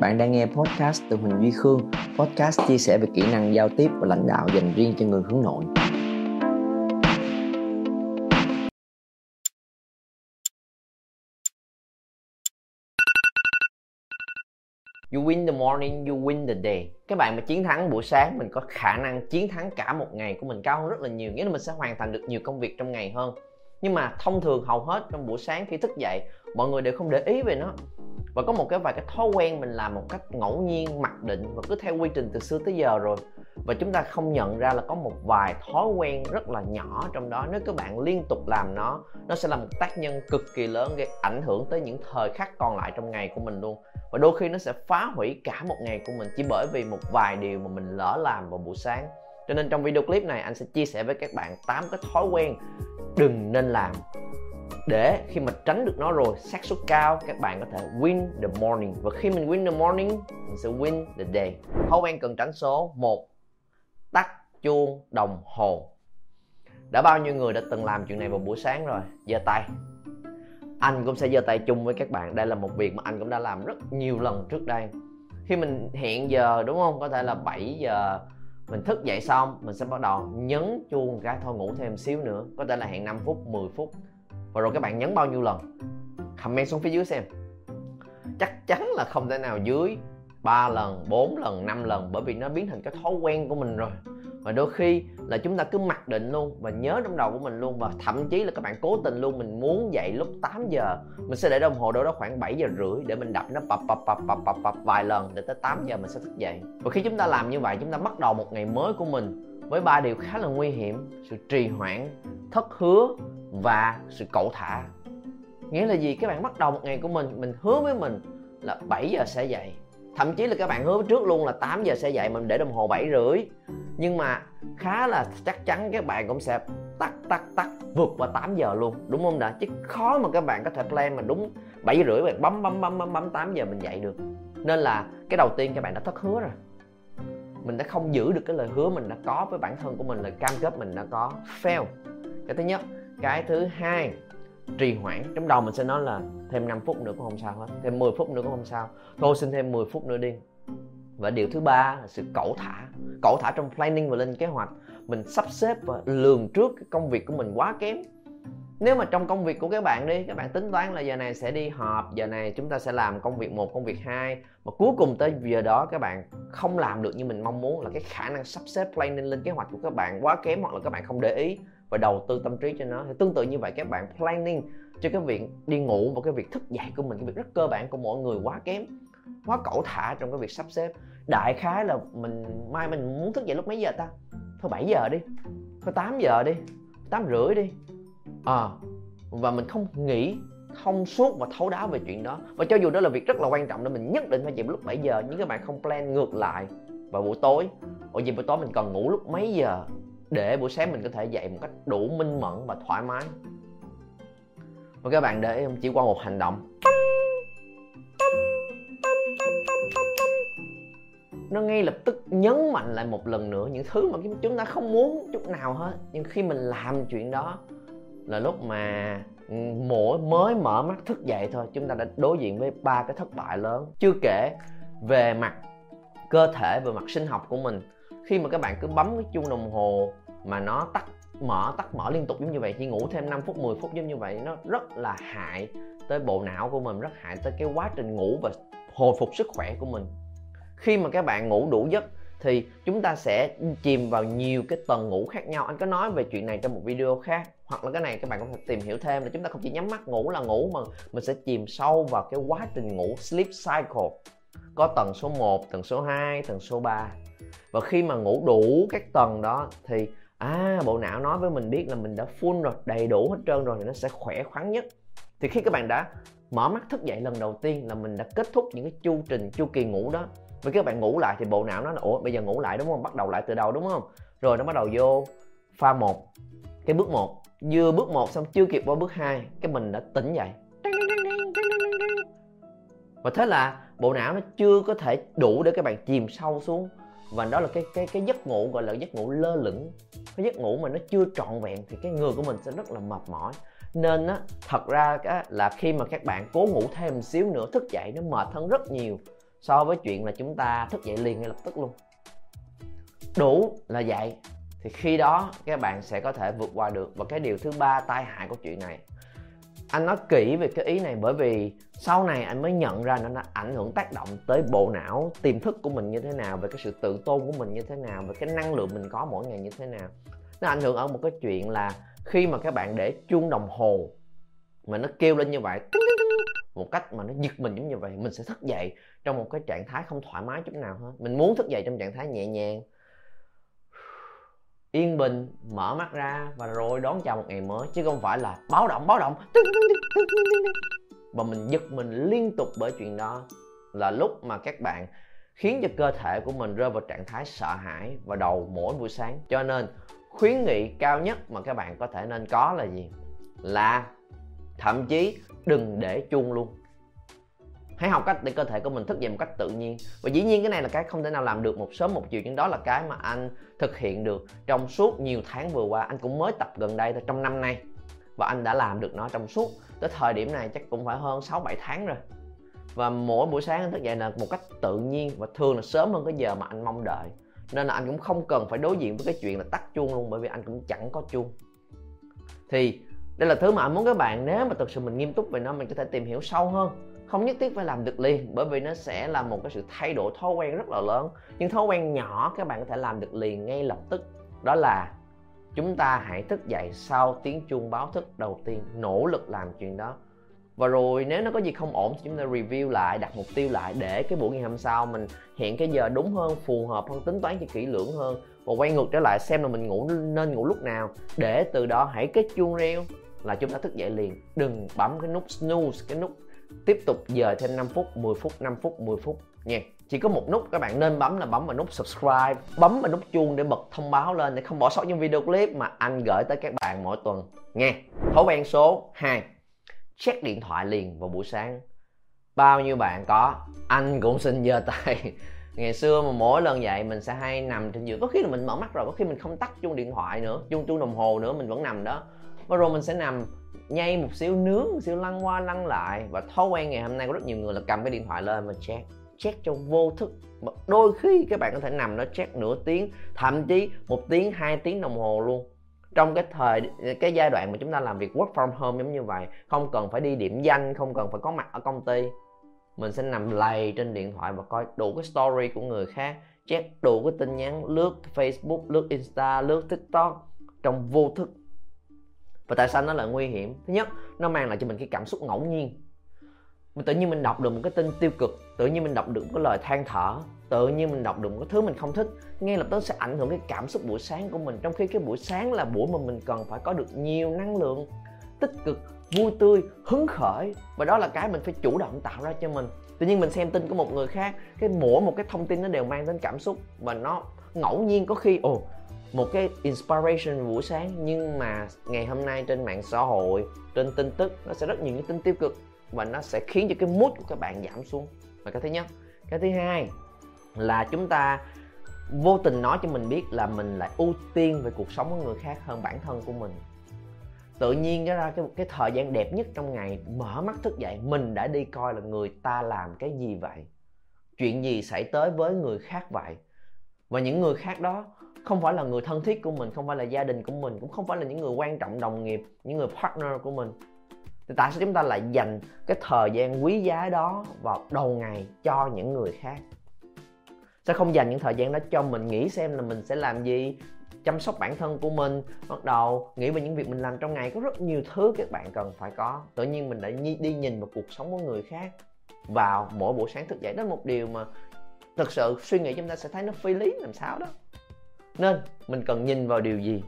Bạn đang nghe podcast từ Huỳnh Duy Khương. Podcast chia sẻ về kỹ năng giao tiếp và lãnh đạo dành riêng cho người hướng nội. You win the morning, you win the day. Các bạn mà chiến thắng buổi sáng, mình có khả năng chiến thắng cả một ngày của mình cao hơn rất là nhiều. Nghĩa là mình sẽ hoàn thành được nhiều công việc trong ngày hơn. Nhưng mà thông thường hầu hết trong buổi sáng khi thức dậy, mọi người đều không để ý về nó. Và có một cái vài cái thói quen mình làm một cách ngẫu nhiên mặc định và cứ theo quy trình từ xưa tới giờ rồi. Và chúng ta không nhận ra là có một vài thói quen rất là nhỏ trong đó. Nếu các bạn liên tục làm nó nó sẽ là một tác nhân cực kỳ lớn gây ảnh hưởng tới những thời khắc còn lại trong ngày của mình luôn. Và đôi khi nó sẽ phá hủy cả một ngày của mình chỉ bởi vì một vài điều mà mình lỡ làm vào buổi sáng. Cho nên trong video clip này anh sẽ chia sẻ với các bạn 8 cái thói quen đừng nên làm. Để khi mà tránh được nó rồi, xác suất cao, các bạn có thể win the morning. Và khi mình win the morning, mình sẽ win the day. Thói quen cần tránh số một, tắt chuông đồng hồ. Đã bao nhiêu người đã từng làm chuyện này vào buổi sáng rồi? Giơ tay. Anh cũng sẽ giơ tay chung với các bạn. Đây là một việc mà anh cũng đã làm rất nhiều lần trước đây. Khi mình hẹn giờ, đúng không? Có thể là 7 giờ mình thức dậy xong mình sẽ bắt đầu nhấn chuông cái thôi ngủ thêm xíu nữa. Có thể là hẹn 5 phút 10 phút. Và rồi các bạn nhấn bao nhiêu lần? Comment xuống phía dưới xem. Chắc chắn là không thể nào dưới 3 lần, 4 lần, 5 lần bởi vì nó biến thành cái thói quen của mình rồi và đôi khi là chúng ta cứ mặc định luôn và nhớ trong đầu của mình luôn và thậm chí là các bạn cố tình luôn mình muốn dậy lúc 8 giờ, mình sẽ để đồng hồ đâu đó khoảng 7 giờ rưỡi để mình đập nó pập pập pập pập pập pập vài lần để tới 8 giờ mình sẽ thức dậy. Và khi chúng ta làm như vậy, chúng ta bắt đầu một ngày mới của mình với ba điều khá là nguy hiểm, sự trì hoãn, thất hứa và sự cẩu thả. Nghĩa là gì? Các bạn bắt đầu một ngày của mình mình hứa với mình là 7 giờ sẽ dậy thậm chí là các bạn hứa trước luôn là 8 giờ sẽ dậy mình để đồng hồ 7 rưỡi. Nhưng mà khá là chắc chắn các bạn cũng sẽ tắt tắt tắt, vượt qua 8 giờ luôn, đúng không đã chứ khó mà các bạn có thể plan mà đúng 7 rưỡi bạn bấm bấm bấm bấm bấm 8 giờ mình dậy được. Nên là cái đầu tiên các bạn đã thất hứa rồi. Mình đã không giữ được cái lời hứa mình đã có với bản thân của mình, lời cam kết mình đã có. Fail. Cái thứ nhất. Cái thứ hai trì hoãn. Trong đầu mình sẽ nói là thêm 5 phút nữa cũng không sao hết. Thêm 10 phút nữa cũng không sao. Thôi xin thêm 10 phút nữa đi. Và điều thứ ba là sự cẩu thả. Cẩu thả trong planning và lên kế hoạch. Mình sắp xếp và lường trước cái công việc của mình quá kém. Nếu mà trong công việc của các bạn đi, các bạn tính toán là giờ này sẽ đi họp, giờ này chúng ta sẽ làm công việc một, công việc hai. Mà cuối cùng tới giờ đó các bạn không làm được như mình mong muốn là cái khả năng sắp xếp planning lên kế hoạch của các bạn quá kém hoặc là các bạn không để ý và đầu tư tâm trí cho nó. Thì tương tự như vậy các bạn planning cho cái việc đi ngủ và cái việc thức dậy của mình cái việc rất cơ bản của mỗi người quá kém quá cẩu thả trong cái việc sắp xếp. Đại khái là mình mai mình muốn thức dậy lúc mấy giờ ta? Thôi 7 giờ đi thôi 8 giờ đi tám rưỡi đi. À, và mình không nghĩ thông suốt và thấu đáo về chuyện đó. Và cho dù đó là việc rất là quan trọng nên mình nhất định phải dậy lúc 7 giờ nhưng các bạn không plan ngược lại vào buổi tối. Ở dịp buổi tối mình cần ngủ lúc mấy giờ? Để buổi sáng mình có thể dậy một cách đủ minh mẫn và thoải mái. Và các bạn, để chỉ qua một hành động. Nó ngay lập tức nhấn mạnh lại một lần nữa những thứ mà chúng ta không muốn chút nào hết. Nhưng khi mình làm chuyện đó là lúc mà mỗi mới mở mắt thức dậy thôi, chúng ta đã đối diện với ba cái thất bại lớn. Chưa kể về mặt cơ thể, về mặt sinh học của mình. Khi mà các bạn cứ bấm cái chuông đồng hồ mà nó tắt mở tắt mở liên tục giống như vậy chỉ ngủ thêm 5 phút 10 phút giống như vậy nó rất là hại tới bộ não của mình rất hại tới cái quá trình ngủ và hồi phục sức khỏe của mình. Khi mà các bạn ngủ đủ giấc thì chúng ta sẽ chìm vào nhiều cái tầng ngủ khác nhau. Anh có nói về chuyện này trong một video khác hoặc là cái này các bạn có thể tìm hiểu thêm là chúng ta không chỉ nhắm mắt ngủ là ngủ mà mình sẽ chìm sâu vào cái quá trình ngủ sleep cycle. Có tầng số 1, tầng số 2, tầng số 3 và khi mà ngủ đủ các tầng đó thì à bộ não nói với mình biết là mình đã full rồi, đầy đủ hết trơn rồi thì nó sẽ khỏe khoắn nhất. Thì khi các bạn đã mở mắt thức dậy lần đầu tiên là mình đã kết thúc những cái chu trình, chu kỳ ngủ đó. Và các bạn ngủ lại thì bộ não nó là, ủa, bây giờ ngủ lại đúng không? Bắt đầu lại từ đầu đúng không? Rồi nó bắt đầu vô pha một, cái bước một. Vừa bước một xong chưa kịp qua bước hai, cái mình đã tỉnh dậy. Và thế là bộ não nó chưa có thể đủ để các bạn chìm sâu xuống và đó là cái cái cái giấc ngủ gọi là giấc ngủ lơ lửng. Cái giấc ngủ mà nó chưa trọn vẹn thì cái người của mình sẽ rất là mệt mỏi. Nên á thật ra á, là khi mà các bạn cố ngủ thêm một xíu nữa thức dậy nó mệt hơn rất nhiều so với chuyện là chúng ta thức dậy liền ngay lập tức luôn. Đủ là vậy. Thì khi đó các bạn sẽ có thể vượt qua được. Và cái điều thứ ba tai hại của chuyện này anh nói kỹ về cái ý này bởi vì sau này anh mới nhận ra nó đã ảnh hưởng, tác động tới bộ não, tiềm thức của mình như thế nào, về cái sự tự tôn của mình như thế nào, về cái năng lượng mình có mỗi ngày như thế nào. Nó ảnh hưởng ở một cái chuyện là khi mà các bạn để chuông đồng hồ mà nó kêu lên như vậy một cách mà nó giật mình giống như vậy, mình sẽ thức dậy trong một cái trạng thái không thoải mái chút nào hết. Mình muốn thức dậy trong trạng thái nhẹ nhàng yên bình, mở mắt ra và rồi đón chào một ngày mới, chứ không phải là báo động báo động và mình giật mình liên tục bởi chuyện đó là lúc mà các bạn khiến cho cơ thể của mình rơi vào trạng thái sợ hãi và đầu mỗi buổi sáng. Cho nên, khuyến nghị cao nhất mà các bạn có thể nên có là gì? Là thậm chí đừng để chuông luôn hãy học cách để cơ thể của mình thức dậy một cách tự nhiên. Và dĩ nhiên cái này là cái không thể nào làm được một sớm một chiều, nhưng đó là cái mà anh thực hiện được trong suốt nhiều tháng vừa qua. Anh cũng mới tập gần đây thôi, trong năm nay. Và anh đã làm được nó trong suốt. Tới thời điểm này chắc cũng phải hơn 6 7 tháng rồi. Và mỗi buổi sáng anh thức dậy là một cách tự nhiên và thường là sớm hơn cái giờ mà anh mong đợi. Nên là anh cũng không cần phải đối diện với cái chuyện là tắt chuông luôn, bởi vì anh cũng chẳng có chuông. Thì đây là thứ mà anh muốn các bạn. Nếu mà thực sự mình nghiêm túc về nó, mình có thể tìm hiểu sâu hơn không nhất thiết phải làm được liền, bởi vì nó sẽ là một cái sự thay đổi thói quen rất là lớn. Nhưng thói quen nhỏ các bạn có thể làm được liền ngay lập tức. Đó là chúng ta hãy thức dậy sau tiếng chuông báo thức đầu tiên, nỗ lực làm chuyện đó. Và rồi nếu nó có gì không ổn thì chúng ta review lại, đặt mục tiêu lại để cái buổi ngày hôm sau mình hẹn cái giờ đúng hơn, phù hợp hơn, tính toán cho kỹ lưỡng hơn. Và quay ngược trở lại xem là mình ngủ nên ngủ lúc nào. Để từ đó hãy cái chuông reo là chúng ta thức dậy liền. Đừng bấm cái nút snooze, cái nút tiếp tục giờ thêm 5 phút 10 phút 5 phút 10 phút nha. Chỉ có một nút, các bạn nên bấm là bấm vào nút subscribe, bấm vào nút chuông để bật thông báo lên để không bỏ sót những video clip mà anh gửi tới các bạn mỗi tuần nghe thói quen số 2 check điện thoại liền vào buổi sáng. Bao nhiêu bạn có, anh cũng xin giơ tay. Ngày xưa mà mỗi lần dậy mình sẽ hay nằm trên giường. Có khi là mình mở mắt rồi, có khi mình không tắt chuông điện thoại nữa, chuông chuông đồng hồ nữa, mình vẫn nằm đó. Và rồi mình sẽ nằm nhay một xíu nướng, một xíu lăn qua lăn lại. Và thói quen ngày hôm nay có rất nhiều người là cầm cái điện thoại lên và check. Check trong vô thức. Đôi khi các bạn có thể nằm đó check nửa tiếng, thậm chí một tiếng, hai tiếng đồng hồ luôn. Trong cái thời, cái giai đoạn mà chúng ta làm việc work from home giống như vậy, không cần phải đi điểm danh, không cần phải có mặt ở công ty. Mình sẽ nằm lầy trên điện thoại và coi đủ cái story của người khác, check đủ cái tin nhắn, lướt facebook, lướt insta, lướt tiktok trong vô thức và tại sao nó lại nguy hiểm? Thứ nhất, nó mang lại cho mình cái cảm xúc ngẫu nhiên. Mình tự nhiên mình đọc được một cái tin tiêu cực, tự nhiên mình đọc được một cái lời than thở, tự nhiên mình đọc được một cái thứ mình không thích, ngay lập tức sẽ ảnh hưởng cái cảm xúc buổi sáng của mình, trong khi cái buổi sáng là buổi mà mình cần phải có được nhiều năng lượng tích cực, vui tươi, hứng khởi. Và đó là cái mình phải chủ động tạo ra cho mình. Tự nhiên mình xem tin của một người khác, cái mỗi một cái thông tin nó đều mang đến cảm xúc và nó ngẫu nhiên có khi, ồ một cái inspiration buổi sáng, nhưng mà ngày hôm nay trên mạng xã hội, trên tin tức, nó sẽ rất nhiều những tin tiêu cực và nó sẽ khiến cho cái mood của các bạn giảm xuống. Là cái thứ nhất, cái thứ hai là chúng ta vô tình nói cho mình biết là mình lại ưu tiên về cuộc sống của người khác hơn bản thân của mình. Tự nhiên ra cái cái thời gian đẹp nhất trong ngày mở mắt thức dậy, mình đã đi coi là người ta làm cái gì vậy? Chuyện gì xảy tới với người khác vậy? Và những người khác đó không phải là người thân thiết của mình, không phải là gia đình của mình, cũng không phải là những người quan trọng đồng nghiệp, những người partner của mình. Thì tại sao chúng ta lại dành cái thời gian quý giá đó vào đầu ngày cho những người khác? Sao không dành những thời gian đó cho mình nghĩ xem là mình sẽ làm gì, chăm sóc bản thân của mình, bắt đầu nghĩ về những việc mình làm trong ngày. Có rất nhiều thứ các bạn cần phải có. Tự nhiên mình đã đi nhìn vào cuộc sống của người khác vào mỗi buổi sáng thức dậy. Đó là một điều mà thực sự suy nghĩ chúng ta sẽ thấy nó phi lý làm sao đó nên, mình cần nhìn vào điều gì?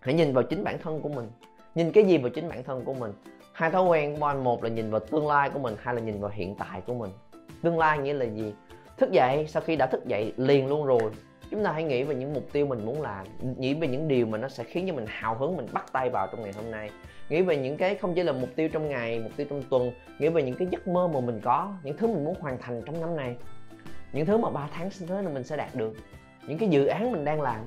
Hãy nhìn vào chính bản thân của mình. Nhìn cái gì vào chính bản thân của mình? Hai thói quen của anh, một là nhìn vào tương lai của mình, hai là nhìn vào hiện tại của mình. Tương lai nghĩa là gì? Thức dậy, sau khi đã thức dậy liền luôn rồi. Chúng ta hãy nghĩ về những mục tiêu mình muốn làm, nghĩ về những điều mà nó sẽ khiến cho mình hào hứng, mình bắt tay vào trong ngày hôm nay. Nghĩ về những cái không chỉ là mục tiêu trong ngày, mục tiêu trong tuần, nghĩ về những cái giấc mơ mà mình có, những thứ mình muốn hoàn thành trong năm này. Những thứ mà 3 tháng tới là mình sẽ đạt được những cái dự án mình đang làm.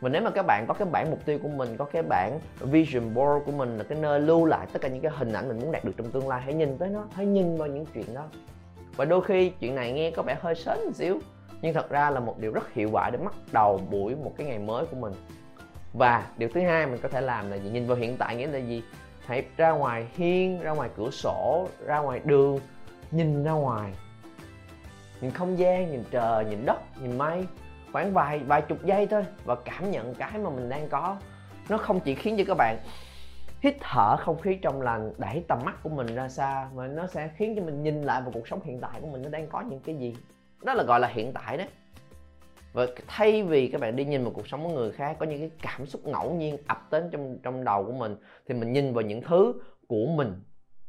Và nếu mà các bạn có cái bản mục tiêu của mình, có cái bản vision board của mình là cái nơi lưu lại tất cả những cái hình ảnh mình muốn đạt được trong tương lai, hãy nhìn tới nó, hãy nhìn vào những chuyện đó. Và đôi khi chuyện này nghe có vẻ hơi sến một xíu, nhưng thật ra là một điều rất hiệu quả để bắt đầu buổi một cái ngày mới của mình. Và điều thứ hai mình có thể làm là gì? Nhìn vào hiện tại nghĩa là gì? Hãy ra ngoài hiên, ra ngoài cửa sổ, ra ngoài đường, nhìn ra ngoài. Nhìn không gian, nhìn trời, nhìn đất, nhìn mây khoảng vài vài chục giây thôi và cảm nhận cái mà mình đang có. Nó không chỉ khiến cho các bạn hít thở không khí trong lành, đẩy tầm mắt của mình ra xa, mà nó sẽ khiến cho mình nhìn lại vào cuộc sống hiện tại của mình nó đang có những cái gì. Đó là gọi là hiện tại đấy và thay vì các bạn đi nhìn vào cuộc sống của người khác, có những cái cảm xúc ngẫu nhiên ập đến trong trong đầu của mình, thì mình nhìn vào những thứ của mình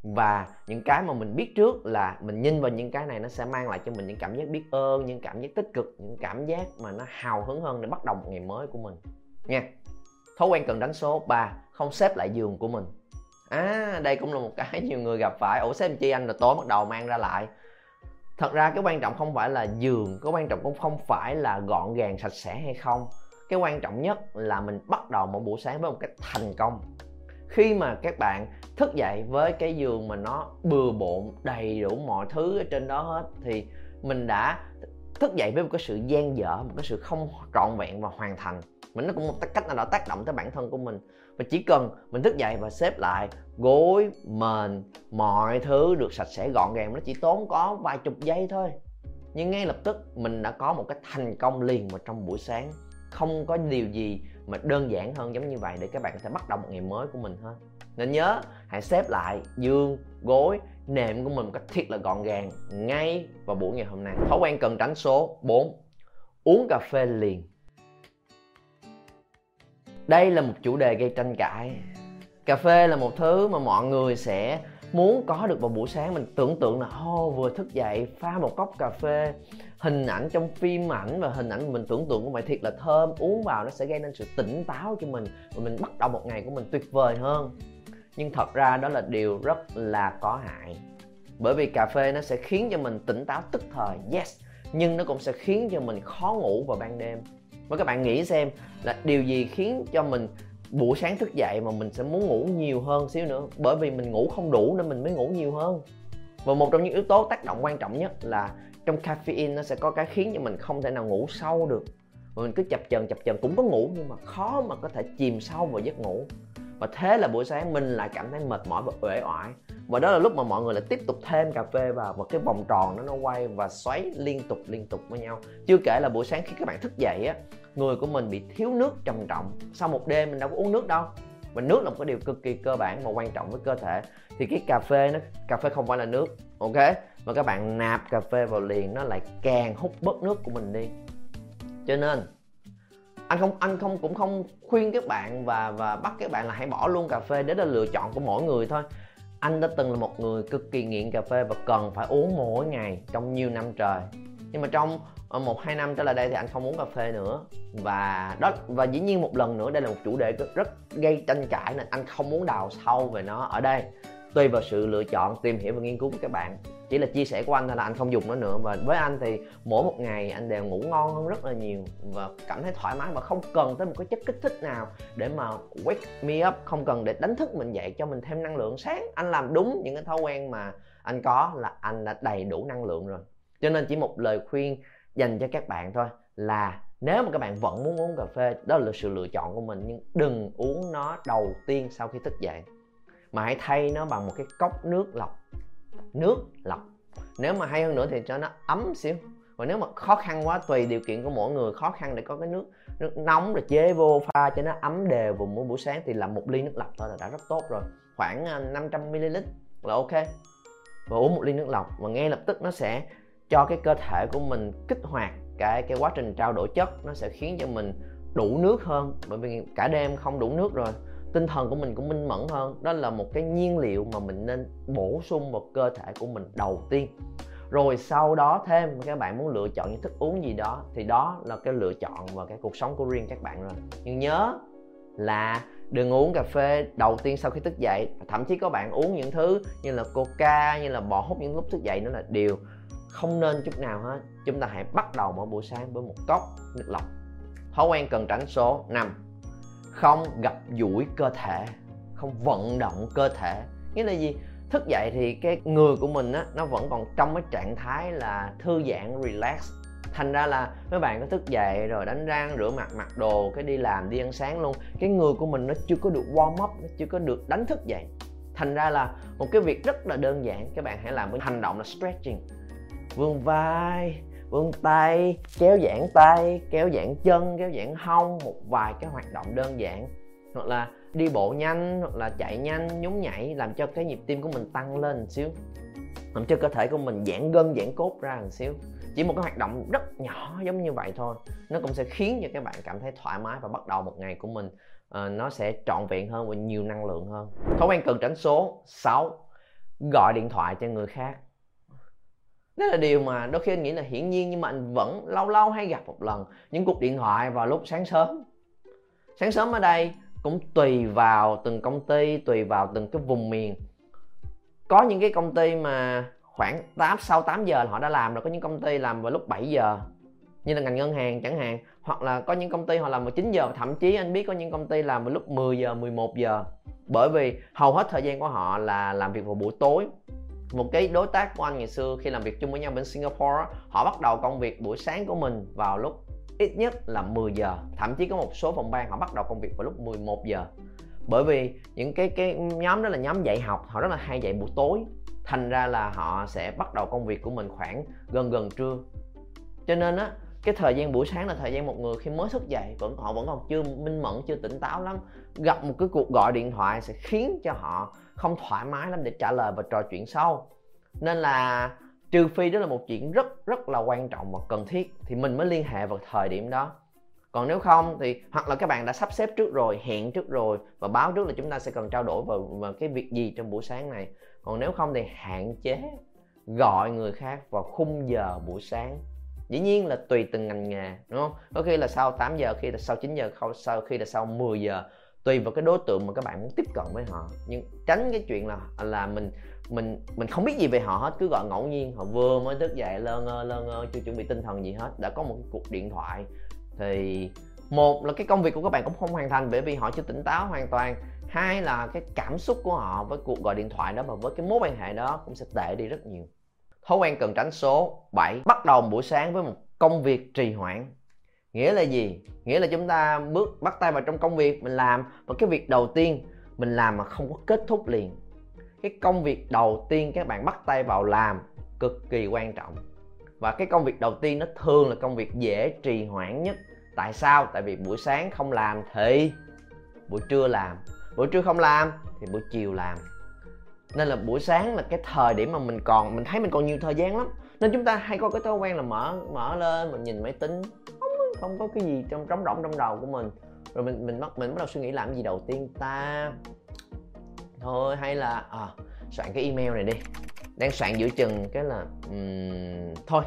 và những cái mà mình biết trước là mình nhìn vào những cái này nó sẽ mang lại cho mình những cảm giác biết ơn, những cảm giác tích cực, những cảm giác mà nó hào hứng hơn để bắt đầu một ngày mới của mình. Nha. Thói quen cần đánh số 3 không xếp lại giường của mình. À đây cũng là một cái nhiều người gặp phải. Ủa, xếp chi anh? Rồi tối bắt đầu mang ra lại. Thật ra cái quan trọng không phải là giường, cái quan trọng cũng không phải là gọn gàng, sạch sẽ hay không. Cái quan trọng nhất là mình bắt đầu một buổi sáng với một cái thành công khi mà các bạn thức dậy với cái giường mà nó bừa bộn, đầy đủ mọi thứ ở trên đó hết, thì mình đã thức dậy với một cái sự gian dở, một cái sự không trọn vẹn và hoàn thành. Mình nó cũng một cách nào đó tác động tới bản thân của mình. Và chỉ cần mình thức dậy và xếp lại, gối mền, mọi thứ được sạch sẽ gọn gàng, nó chỉ tốn có vài chục giây thôi. Nhưng ngay lập tức mình đã có một cái thành công liền vào trong buổi sáng. Không có điều gì mà đơn giản hơn giống như vậy để các bạn có thể bắt đầu một ngày mới của mình hơn nên nhớ hãy xếp lại giường gối nệm của mình một cách thiết là gọn gàng ngay vào buổi ngày hôm nay. Thói quen cần tránh số 4 uống cà phê liền. Đây là một chủ đề gây tranh cãi. Cà phê là một thứ mà mọi người sẽ muốn có được vào buổi sáng. Mình tưởng tượng là ô oh, vừa thức dậy pha một cốc cà phê hình ảnh trong phim ảnh và hình ảnh mình tưởng tượng của mày thiệt là thơm. Uống vào nó sẽ gây nên sự tỉnh táo cho mình và mình bắt đầu một ngày của mình tuyệt vời hơn. Nhưng thật ra đó là điều rất là có hại. Bởi vì cà phê nó sẽ khiến cho mình tỉnh táo tức thời, yes, nhưng nó cũng sẽ khiến cho mình khó ngủ vào ban đêm. Và các bạn nghĩ xem là điều gì khiến cho mình buổi sáng thức dậy mà mình sẽ muốn ngủ nhiều hơn xíu nữa? Bởi vì mình ngủ không đủ nên mình mới ngủ nhiều hơn. Và một trong những yếu tố tác động quan trọng nhất là trong caffeine nó sẽ có cái khiến cho mình không thể nào ngủ sâu được. Và mình cứ chập chờn chập chờn, cũng có ngủ nhưng mà khó mà có thể chìm sâu vào giấc ngủ. Và thế là buổi sáng mình lại cảm thấy mệt mỏi và uể oải. Và đó là lúc mà mọi người lại tiếp tục thêm cà phê vào và cái vòng tròn nó nó quay và xoáy liên tục liên tục với nhau. Chưa kể là buổi sáng khi các bạn thức dậy á, người của mình bị thiếu nước trầm trọng. Sau một đêm mình đâu có uống nước đâu. Và nước là một cái điều cực kỳ cơ bản và quan trọng với cơ thể. Thì cái cà phê nó, cà phê không phải là nước, ok? Mà các bạn nạp cà phê vào liền nó lại càng hút bớt nước của mình đi. Cho nên anh không anh không cũng không khuyên các bạn và và bắt các bạn là hãy bỏ luôn cà phê. Đấy là lựa chọn của mỗi người thôi. Anh đã từng là một người cực kỳ nghiện cà phê và cần phải uống mỗi ngày trong nhiều năm trời. Nhưng mà trong ờ, một hai năm trở lại đây thì anh không uống cà phê nữa. Và đó và dĩ nhiên một lần nữa đây là một chủ đề rất, rất gây tranh cãi nên anh không muốn đào sâu về nó ở đây. Tùy vào sự lựa chọn tìm hiểu và nghiên cứu của các bạn chỉ là chia sẻ của anh thôi là anh không dùng nó nữa. Và với anh thì mỗi một ngày anh đều ngủ ngon hơn rất là nhiều và cảm thấy thoải mái và không cần tới một cái chất kích thích nào để mà wake me up, không cần để đánh thức mình dậy cho mình thêm năng lượng sáng. Anh làm đúng những cái thói quen mà anh có là anh đã đầy đủ năng lượng rồi. Cho nên chỉ một lời khuyên dành cho các bạn thôi là nếu mà các bạn vẫn muốn uống cà phê, đó là sự lựa chọn của mình, nhưng đừng uống nó đầu tiên sau khi thức dậy, mà hãy thay nó bằng một cái cốc nước lọc nước lọc. Nếu mà hay hơn nữa thì cho nó ấm xíu. Và nếu mà khó khăn quá, tùy điều kiện của mỗi người, khó khăn để có cái nước nước nóng rồi chế vô pha cho nó ấm đều vào mỗi buổi sáng thì làm một ly nước lọc thôi là đã rất tốt rồi. Khoảng à, 500 ml là ok. Và uống một ly nước lọc và ngay lập tức nó sẽ cho cái cơ thể của mình kích hoạt cái cái quá trình trao đổi chất. Nó sẽ khiến cho mình đủ nước hơn. Bởi vì cả đêm không đủ nước rồi tinh thần của mình cũng minh mẫn hơn. Đó là một cái nhiên liệu mà mình nên bổ sung vào cơ thể của mình đầu tiên. Rồi sau đó thêm, các bạn muốn lựa chọn những thức uống gì đó, thì đó là cái lựa chọn và cái cuộc sống của riêng các bạn rồi. Nhưng nhớ là đừng uống cà phê đầu tiên sau khi thức dậy. Thậm chí có bạn uống những thứ như là coca, như là bò hút những lúc thức dậy nữa là điều không nên chút nào hết. Chúng ta hãy bắt đầu mỗi buổi sáng với một cốc nước lọc. Thói quen cần tránh số 5 không gặp duỗi cơ thể, không vận động cơ thể. Nghĩa là gì? Thức dậy thì cái người của mình á, nó vẫn còn trong cái trạng thái là thư giãn, relax. Thành ra là mấy bạn có thức dậy rồi đánh răng, rửa mặt, mặc đồ, cái đi làm, đi ăn sáng luôn. Cái người của mình nó chưa có được warm up, nó chưa có được đánh thức dậy. Thành ra là một cái việc rất là đơn giản, các bạn hãy làm cái hành động là stretching. Vươn vai vươn tay kéo giãn tay kéo giãn chân kéo giãn hông một vài cái hoạt động đơn giản. Hoặc là đi bộ nhanh hoặc là chạy nhanh nhún nhảy làm cho cái nhịp tim của mình tăng lên một xíu. Làm cho cơ thể của mình giãn gân giãn cốt ra một xíu. Chỉ một cái hoạt động rất nhỏ giống như vậy thôi. Nó cũng sẽ khiến cho các bạn cảm thấy thoải mái và bắt đầu một ngày của mình uh, nó sẽ trọn vẹn hơn và nhiều năng lượng hơn. Thói quen cần tránh số 6 gọi điện thoại cho người khác đó là điều mà đôi khi anh nghĩ là hiển nhiên nhưng mà anh vẫn lâu lâu hay gặp một lần những cuộc điện thoại vào lúc sáng sớm. Sáng sớm ở đây cũng tùy vào từng công ty, tùy vào từng cái vùng miền. Có những cái công ty mà khoảng 8 sau 8 giờ là họ đã làm rồi, có những công ty làm vào lúc 7 giờ, như là ngành ngân hàng chẳng hạn, hoặc là có những công ty họ làm vào 9 giờ, thậm chí anh biết có những công ty làm vào lúc 10 giờ 11 giờ, bởi vì hầu hết thời gian của họ là làm việc vào buổi tối một cái đối tác của anh ngày xưa khi làm việc chung với nhau bên Singapore họ bắt đầu công việc buổi sáng của mình vào lúc ít nhất là 10 giờ. Thậm chí có một số phòng ban họ bắt đầu công việc vào lúc 11 giờ. Bởi vì những cái cái nhóm đó là nhóm dạy học, họ rất là hay dạy buổi tối. Thành ra là họ sẽ bắt đầu công việc của mình khoảng gần gần trưa. Cho nên á, cái thời gian buổi sáng là thời gian một người khi mới thức dậy, vẫn, họ vẫn còn chưa minh mẫn, chưa tỉnh táo lắm. Gặp một cái cuộc gọi điện thoại sẽ khiến cho họ không thoải mái lắm để trả lời và trò chuyện sâu nên là trừ phi đó là một chuyện rất rất là quan trọng và cần thiết thì mình mới liên hệ vào thời điểm đó. Còn nếu không thì hoặc là các bạn đã sắp xếp trước rồi hẹn trước rồi và báo trước là chúng ta sẽ cần trao đổi vào, vào cái việc gì trong buổi sáng này. Còn nếu không thì hạn chế gọi người khác vào khung giờ buổi sáng. Dĩ nhiên là tùy từng ngành nghề đúng không? Có khi là sau 8 giờ khi là sau 9 giờ sau khi là sau 10 giờ tùy vào cái đối tượng mà các bạn muốn tiếp cận với họ. Nhưng tránh cái chuyện là là mình mình mình không biết gì về họ hết, cứ gọi ngẫu nhiên. Họ vừa mới thức dậy, lơ ngơ lơ ngơ, chưa chuẩn bị tinh thần gì hết, đã có một cuộc điện thoại. Thì một là cái công việc của các bạn cũng không hoàn thành, bởi vì họ chưa tỉnh táo hoàn toàn. Hai là cái cảm xúc của họ với cuộc gọi điện thoại đó và với cái mối quan hệ đó cũng sẽ tệ đi rất nhiều. Thói quen cần tránh số 7 bắt đầu buổi sáng với một công việc trì hoãn nghĩa là gì? Nghĩa là chúng ta bước, bắt tay vào trong công việc mình làm và cái việc đầu tiên mình làm mà không có kết thúc liền. Cái công việc đầu tiên các bạn bắt tay vào làm cực kỳ quan trọng. Và cái công việc đầu tiên nó thường là công việc dễ trì hoãn nhất. Tại sao? Tại vì buổi sáng không làm thì buổi trưa làm. Buổi trưa không làm thì buổi chiều làm. Nên là buổi sáng là cái thời điểm mà mình còn, mình thấy mình còn nhiều thời gian lắm. Nên chúng ta hay có cái thói quen là mở mở lên, mình nhìn máy tính. Không không có cái gì trong trống rỗng trong đầu của mình. Rồi mình mình bắt mình bắt đầu suy nghĩ làm gì đầu tiên ta? Thôi hay là à, soạn cái email này đi. Đang soạn giữa chừng cái là um, thôi.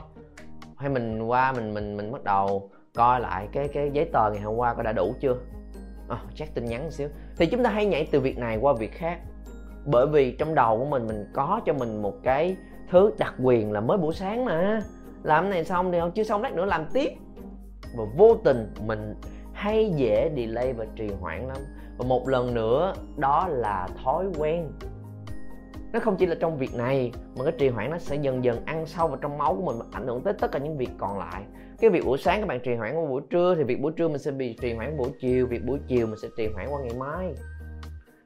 Hay mình qua mình mình mình bắt đầu coi lại cái cái giấy tờ ngày hôm qua có đã đủ chưa? À, check tin nhắn một xíu. Thì chúng ta hay nhảy từ việc này qua việc khác. Bởi vì trong đầu của mình mình có cho mình một cái thứ đặc quyền là mới buổi sáng mà. Làm cái này xong thì không chưa xong lát nữa làm tiếp và vô tình mình hay dễ delay và trì hoãn lắm. Và một lần nữa, đó là thói quen. Nó không chỉ là trong việc này, mà cái trì hoãn nó sẽ dần dần ăn sâu vào trong máu của mình và ảnh hưởng tới tất cả những việc còn lại. Cái việc buổi sáng các bạn trì hoãn qua buổi trưa thì việc buổi trưa mình sẽ bị trì hoãn buổi chiều, việc buổi chiều mình sẽ trì hoãn qua ngày mai.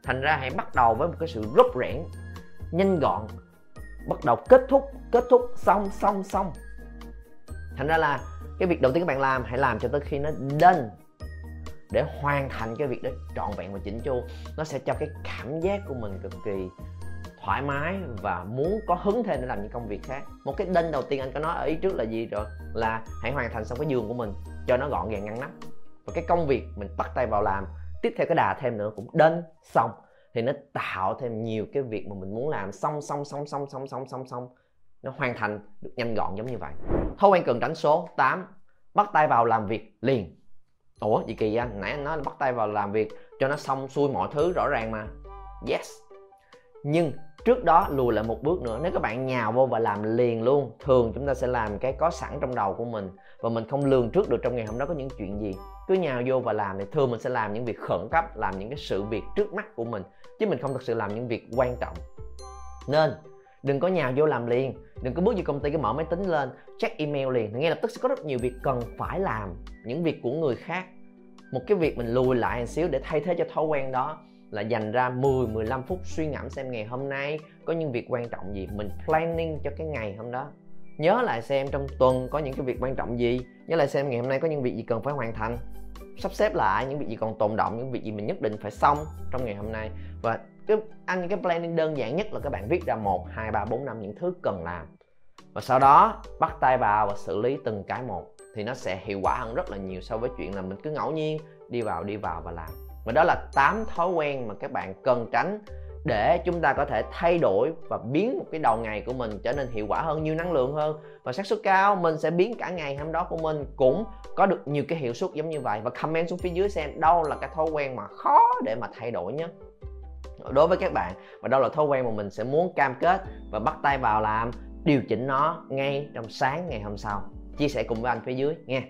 Thành ra hãy bắt đầu với một cái sự rút rẽn nhanh gọn, bắt đầu kết thúc kết thúc, xong xong xong. Thành ra là cái việc đầu tiên các bạn làm, hãy làm cho tới khi nó done để hoàn thành cái việc đó trọn vẹn và chỉnh chu. Nó sẽ cho cái cảm giác của mình cực kỳ thoải mái và muốn có hứng thêm để làm những công việc khác. Một cái đinh đầu tiên anh có nói ở ý trước là gì rồi? Là hãy hoàn thành xong cái giường của mình cho nó gọn gàng ngăn nắp. Và cái công việc mình bắt tay vào làm, tiếp theo cái đà thêm nữa cũng đến xong thì nó tạo thêm nhiều cái việc mà mình muốn làm. Xong xong xong xong xong xong xong xong nó hoàn thành được nhanh gọn giống như vậy. Thói quen cần tránh số 8 bắt tay vào làm việc liền. Ủa gì kỳ anh nãy anh nói là bắt tay vào làm việc cho nó xong xuôi mọi thứ rõ ràng mà. Yes. Nhưng trước đó lùi lại một bước nữa, nếu các bạn nhào vô và làm liền luôn, thường chúng ta sẽ làm cái có sẵn trong đầu của mình và mình không lường trước được trong ngày hôm đó có những chuyện gì. Cứ nhào vô và làm thì thường mình sẽ làm những việc khẩn cấp, làm những cái sự việc trước mắt của mình, chứ mình không thực sự làm những việc quan trọng. Nên đừng có nhào vô làm liền. Đừng có bước vô công ty cái mở máy tính lên, check email liền. Ngay lập tức sẽ có rất nhiều việc cần phải làm, những việc của người khác. Một cái việc mình lùi lại một xíu để thay thế cho thói quen đó là dành ra 10 15 phút suy ngẫm xem ngày hôm nay có những việc quan trọng gì, mình planning cho cái ngày hôm đó. Nhớ lại xem trong tuần có những cái việc quan trọng gì, nhớ lại xem ngày hôm nay có những việc gì cần phải hoàn thành sắp xếp lại những việc gì còn tồn động những việc gì mình nhất định phải xong trong ngày hôm nay. Và cái, anh, cái planning đơn giản nhất là các bạn viết ra một, hai, ba, bốn, năm những thứ cần làm. Và sau đó bắt tay vào và xử lý từng cái một thì nó sẽ hiệu quả hơn rất là nhiều so với chuyện là mình cứ ngẫu nhiên đi vào đi vào và làm. Và đó là 8 thói quen mà các bạn cần tránh để chúng ta có thể thay đổi và biến một cái đầu ngày của mình trở nên hiệu quả hơn, nhiều năng lượng hơn. Và xác suất cao, mình sẽ biến cả ngày hôm đó của mình cũng có được nhiều cái hiệu suất giống như vậy. Và comment xuống phía dưới xem đâu là cái thói quen mà khó để mà thay đổi nhé đối với các bạn và đâu là thói quen mà mình sẽ muốn cam kết và bắt tay vào làm, điều chỉnh nó ngay trong sáng ngày hôm sau. Chia sẻ cùng với anh phía dưới nghe